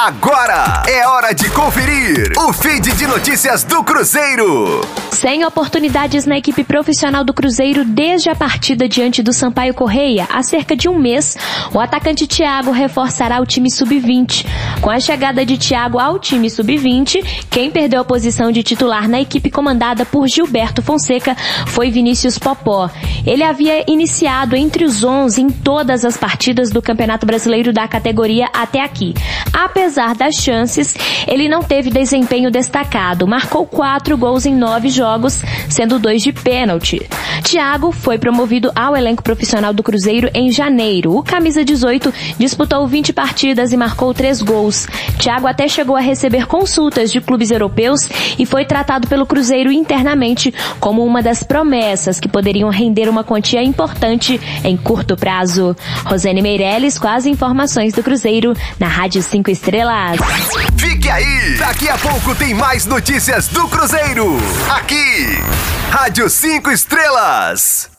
Agora é hora de conferir o feed de notícias do Cruzeiro. Sem oportunidades na equipe profissional do Cruzeiro desde a partida diante do Sampaio Correia, há cerca de um mês, o atacante Thiago reforçará o time sub-20. Com a chegada de Thiago ao time sub-20, quem perdeu a posição de titular na equipe comandada por Gilberto Fonseca foi Vinícius Popó. Ele havia iniciado entre os 11 em todas as partidas do Campeonato Brasileiro da categoria até aqui. Apesar das chances, ele não teve desempenho destacado. Marcou quatro gols em nove jogos, sendo dois de pênalti. Thiago foi promovido ao elenco profissional do Cruzeiro em janeiro. O camisa 18 disputou 20 partidas e marcou três gols. Thiago até chegou a receber consultas de clubes europeus e foi tratado pelo Cruzeiro internamente como uma das promessas que poderiam render uma quantia importante em curto prazo. Rosane Meirelles com as informações do Cruzeiro na Rádio 5 Estrelas. Fique aí! Daqui a pouco tem mais notícias do Cruzeiro. Aqui, Rádio 5 Estrelas.